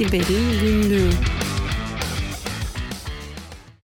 Siber'in Günlüğü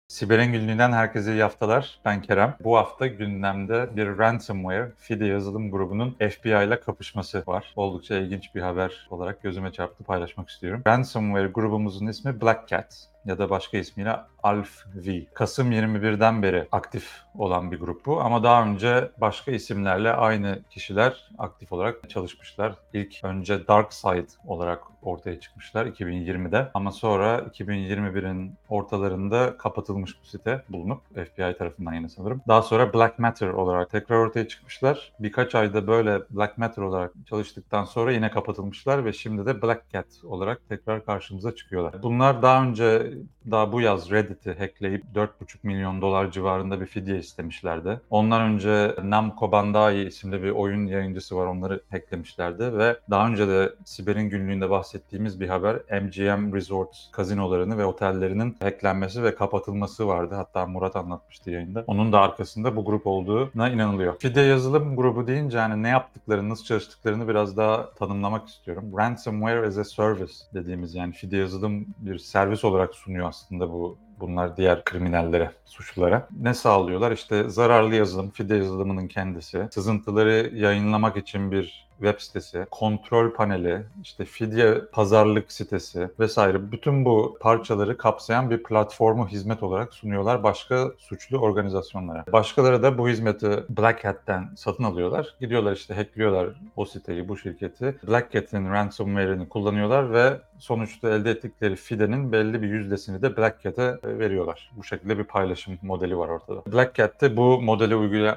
Siber'in günlüğünden herkese iyi haftalar. Ben Kerem. Bu hafta gündemde bir ransomware FIDE yazılım grubunun FBI ile kapışması var. Oldukça ilginç bir haber olarak gözüme çarptı paylaşmak istiyorum. Ransomware grubumuzun ismi Black Cat ya da başka ismiyle ALF-V. Kasım 21'den beri aktif olan bir grup bu ama daha önce başka isimlerle aynı kişiler aktif olarak çalışmışlar. İlk önce Dark Side olarak ortaya çıkmışlar 2020'de ama sonra 2021'in ortalarında kapatılmış bu site bulunup FBI tarafından yine sanırım. Daha sonra Black Matter olarak tekrar ortaya çıkmışlar. Birkaç ayda böyle Black Matter olarak çalıştıktan sonra yine kapatılmışlar ve şimdi de Black Cat olarak tekrar karşımıza çıkıyorlar. Bunlar daha önce daha bu yaz Reddit'i hackleyip 4,5 milyon dolar civarında bir fidye istemişlerdi. Ondan önce Namco Bandai isimli bir oyun yayıncısı var. Onları hacklemişlerdi ve daha önce de Siber'in günlüğünde bahsettiğimiz bir haber MGM Resort kazinolarını ve otellerinin hacklenmesi ve kapatılması vardı. Hatta Murat anlatmıştı yayında. Onun da arkasında bu grup olduğuna inanılıyor. Fidye yazılım grubu deyince hani ne yaptıklarını, nasıl çalıştıklarını biraz daha tanımlamak istiyorum. Ransomware as a Service dediğimiz yani fidye yazılım bir servis olarak sunuyor aslında bu bunlar diğer kriminallere, suçlulara. Ne sağlıyorlar? İşte zararlı yazılım, fide yazılımının kendisi, sızıntıları yayınlamak için bir web sitesi, kontrol paneli, işte fidye pazarlık sitesi vesaire bütün bu parçaları kapsayan bir platformu hizmet olarak sunuyorlar başka suçlu organizasyonlara. Başkaları da bu hizmeti Black Hat'ten satın alıyorlar. Gidiyorlar işte hackliyorlar o siteyi, bu şirketi. Black Hat'in ransomware'ini kullanıyorlar ve sonuçta elde ettikleri fidenin belli bir yüzdesini de Black Cat'e veriyorlar. Bu şekilde bir paylaşım modeli var ortada. Black Cat'te bu modeli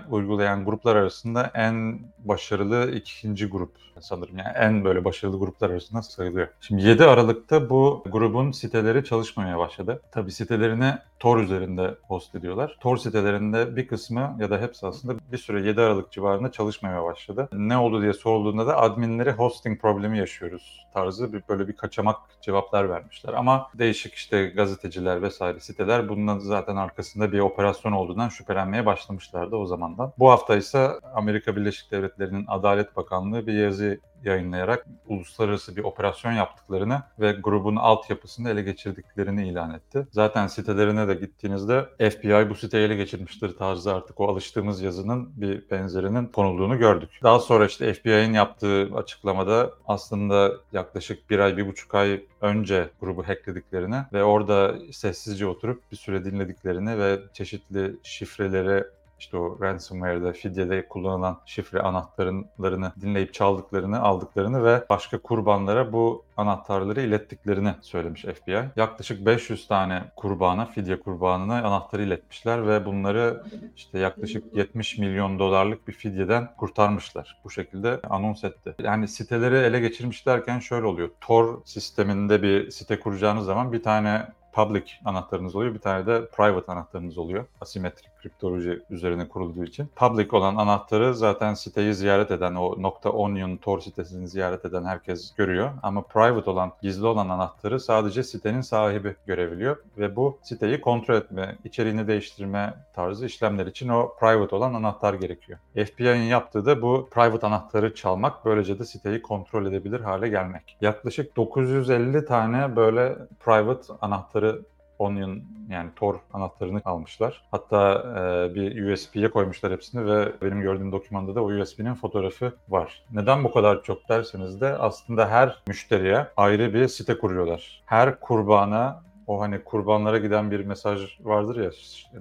uygulayan gruplar arasında en başarılı ikinci grup sanırım. Yani en böyle başarılı gruplar arasında sayılıyor. Şimdi 7 Aralık'ta bu grubun siteleri çalışmamaya başladı. Tabii sitelerini Tor üzerinde host ediyorlar. Tor sitelerinde bir kısmı ya da hepsi aslında bir süre 7 Aralık civarında çalışmamaya başladı. Ne oldu diye sorulduğunda da adminleri hosting problemi yaşıyoruz tarzı bir böyle bir kaçamak cevaplar vermişler. Ama değişik işte gazeteciler vesaire siteler bunun zaten arkasında bir operasyon olduğundan şüphelenmeye başlamışlardı o zamandan. Bu hafta ise Amerika Birleşik Devletleri'nin Adalet Bakanlığı bir yazı yayınlayarak uluslararası bir operasyon yaptıklarını ve grubun altyapısını ele geçirdiklerini ilan etti. Zaten sitelerine de gittiğinizde FBI bu siteyi ele geçirmiştir tarzı artık o alıştığımız yazının bir benzerinin konulduğunu gördük. Daha sonra işte FBI'nin yaptığı açıklamada aslında yaklaşık bir ay, bir buçuk ay önce grubu hacklediklerini ve orada sessizce oturup bir süre dinlediklerini ve çeşitli şifreleri işte o ransomware'de, fidyede kullanılan şifre anahtarlarını dinleyip çaldıklarını, aldıklarını ve başka kurbanlara bu anahtarları ilettiklerini söylemiş FBI. Yaklaşık 500 tane kurbana, fidye kurbanına anahtarı iletmişler ve bunları işte yaklaşık 70 milyon dolarlık bir fidyeden kurtarmışlar. Bu şekilde anons etti. Yani siteleri ele geçirmişlerken şöyle oluyor. Tor sisteminde bir site kuracağınız zaman bir tane public anahtarınız oluyor. Bir tane de private anahtarınız oluyor. Asimetrik kriptoloji üzerine kurulduğu için. Public olan anahtarı zaten siteyi ziyaret eden, o .onion Tor sitesini ziyaret eden herkes görüyor. Ama private olan, gizli olan anahtarı sadece sitenin sahibi görebiliyor. Ve bu siteyi kontrol etme, içeriğini değiştirme tarzı işlemler için o private olan anahtar gerekiyor. FBI'nin yaptığı da bu private anahtarı çalmak, böylece de siteyi kontrol edebilir hale gelmek. Yaklaşık 950 tane böyle private anahtarı Onion yani Tor anahtarını almışlar. Hatta e, bir USB'ye koymuşlar hepsini ve benim gördüğüm dokümanda da o USB'nin fotoğrafı var. Neden bu kadar çok derseniz de aslında her müşteriye ayrı bir site kuruyorlar. Her kurbana o hani kurbanlara giden bir mesaj vardır ya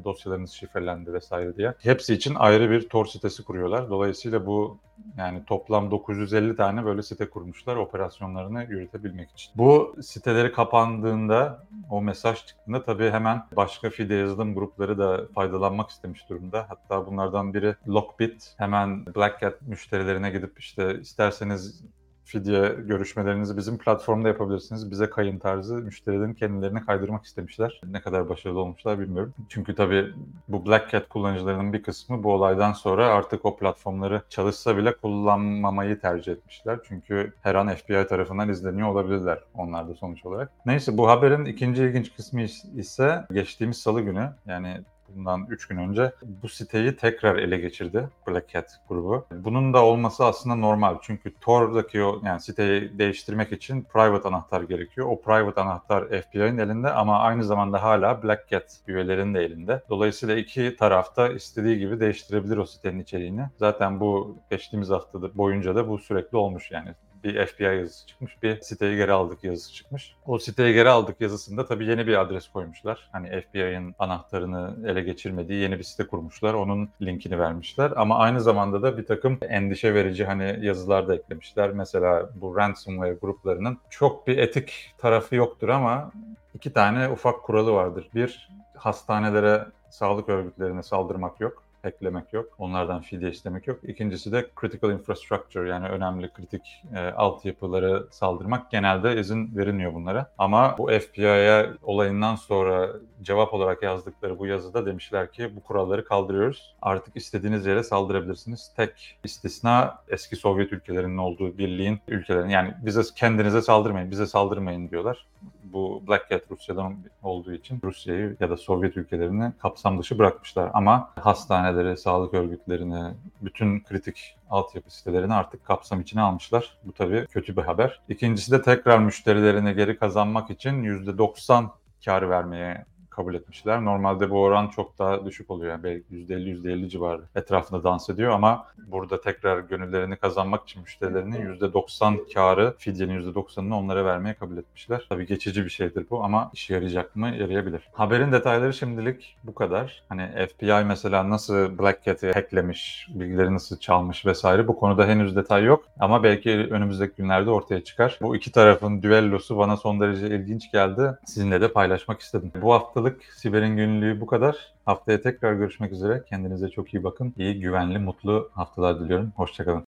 dosyalarınız şifrelendi vesaire diye. Hepsi için ayrı bir Tor sitesi kuruyorlar. Dolayısıyla bu yani toplam 950 tane böyle site kurmuşlar operasyonlarını yürütebilmek için. Bu siteleri kapandığında o mesaj çıktığında tabii hemen başka fide yazılım grupları da faydalanmak istemiş durumda. Hatta bunlardan biri Lockbit hemen Black Cat müşterilerine gidip işte isterseniz fidye görüşmelerinizi bizim platformda yapabilirsiniz. Bize kayın tarzı müşterilerin kendilerini kaydırmak istemişler. Ne kadar başarılı olmuşlar bilmiyorum. Çünkü tabii bu Black Cat kullanıcılarının bir kısmı bu olaydan sonra artık o platformları çalışsa bile kullanmamayı tercih etmişler. Çünkü her an FBI tarafından izleniyor olabilirler onlar da sonuç olarak. Neyse bu haberin ikinci ilginç kısmı ise geçtiğimiz salı günü yani bundan 3 gün önce bu siteyi tekrar ele geçirdi Black Cat grubu. Bunun da olması aslında normal çünkü Tor'daki o yani siteyi değiştirmek için private anahtar gerekiyor. O private anahtar FBI'nin elinde ama aynı zamanda hala Black Cat üyelerinin de elinde. Dolayısıyla iki tarafta istediği gibi değiştirebilir o sitenin içeriğini. Zaten bu geçtiğimiz haftada boyunca da bu sürekli olmuş yani bir FBI yazısı çıkmış, bir siteyi geri aldık yazısı çıkmış. O siteyi geri aldık yazısında tabii yeni bir adres koymuşlar. Hani FBI'ın anahtarını ele geçirmediği yeni bir site kurmuşlar. Onun linkini vermişler. Ama aynı zamanda da bir takım endişe verici hani yazılar da eklemişler. Mesela bu ransomware gruplarının çok bir etik tarafı yoktur ama iki tane ufak kuralı vardır. Bir, hastanelere, sağlık örgütlerine saldırmak yok eklemek yok. Onlardan fidye istemek yok. İkincisi de critical infrastructure yani önemli kritik e, altyapıları saldırmak genelde izin verilmiyor bunlara. Ama bu FBI'ye olayından sonra cevap olarak yazdıkları bu yazıda demişler ki bu kuralları kaldırıyoruz. Artık istediğiniz yere saldırabilirsiniz. Tek istisna eski Sovyet ülkelerinin olduğu birliğin ülkelerin yani bize kendinize saldırmayın, bize saldırmayın diyorlar bu Black Cat Rusya'dan olduğu için Rusya'yı ya da Sovyet ülkelerini kapsam dışı bırakmışlar. Ama hastaneleri, sağlık örgütlerini, bütün kritik altyapı sitelerini artık kapsam içine almışlar. Bu tabii kötü bir haber. İkincisi de tekrar müşterilerini geri kazanmak için %90 kar vermeye kabul etmişler. Normalde bu oran çok daha düşük oluyor. Yani belki %50 %50 civarı etrafında dans ediyor ama burada tekrar gönüllerini kazanmak için müşterilerinin %90 karı, fidyenin %90'ını onlara vermeye kabul etmişler. Tabii geçici bir şeydir bu ama işe yarayacak mı? Yarayabilir. Haberin detayları şimdilik bu kadar. Hani FBI mesela nasıl Black Cat'i hacklemiş, bilgileri nasıl çalmış vesaire bu konuda henüz detay yok. Ama belki önümüzdeki günlerde ortaya çıkar. Bu iki tarafın düellosu bana son derece ilginç geldi. Sizinle de paylaşmak istedim. Bu haftalık haftalık Siber'in günlüğü bu kadar. Haftaya tekrar görüşmek üzere. Kendinize çok iyi bakın. İyi, güvenli, mutlu haftalar diliyorum. Hoşçakalın.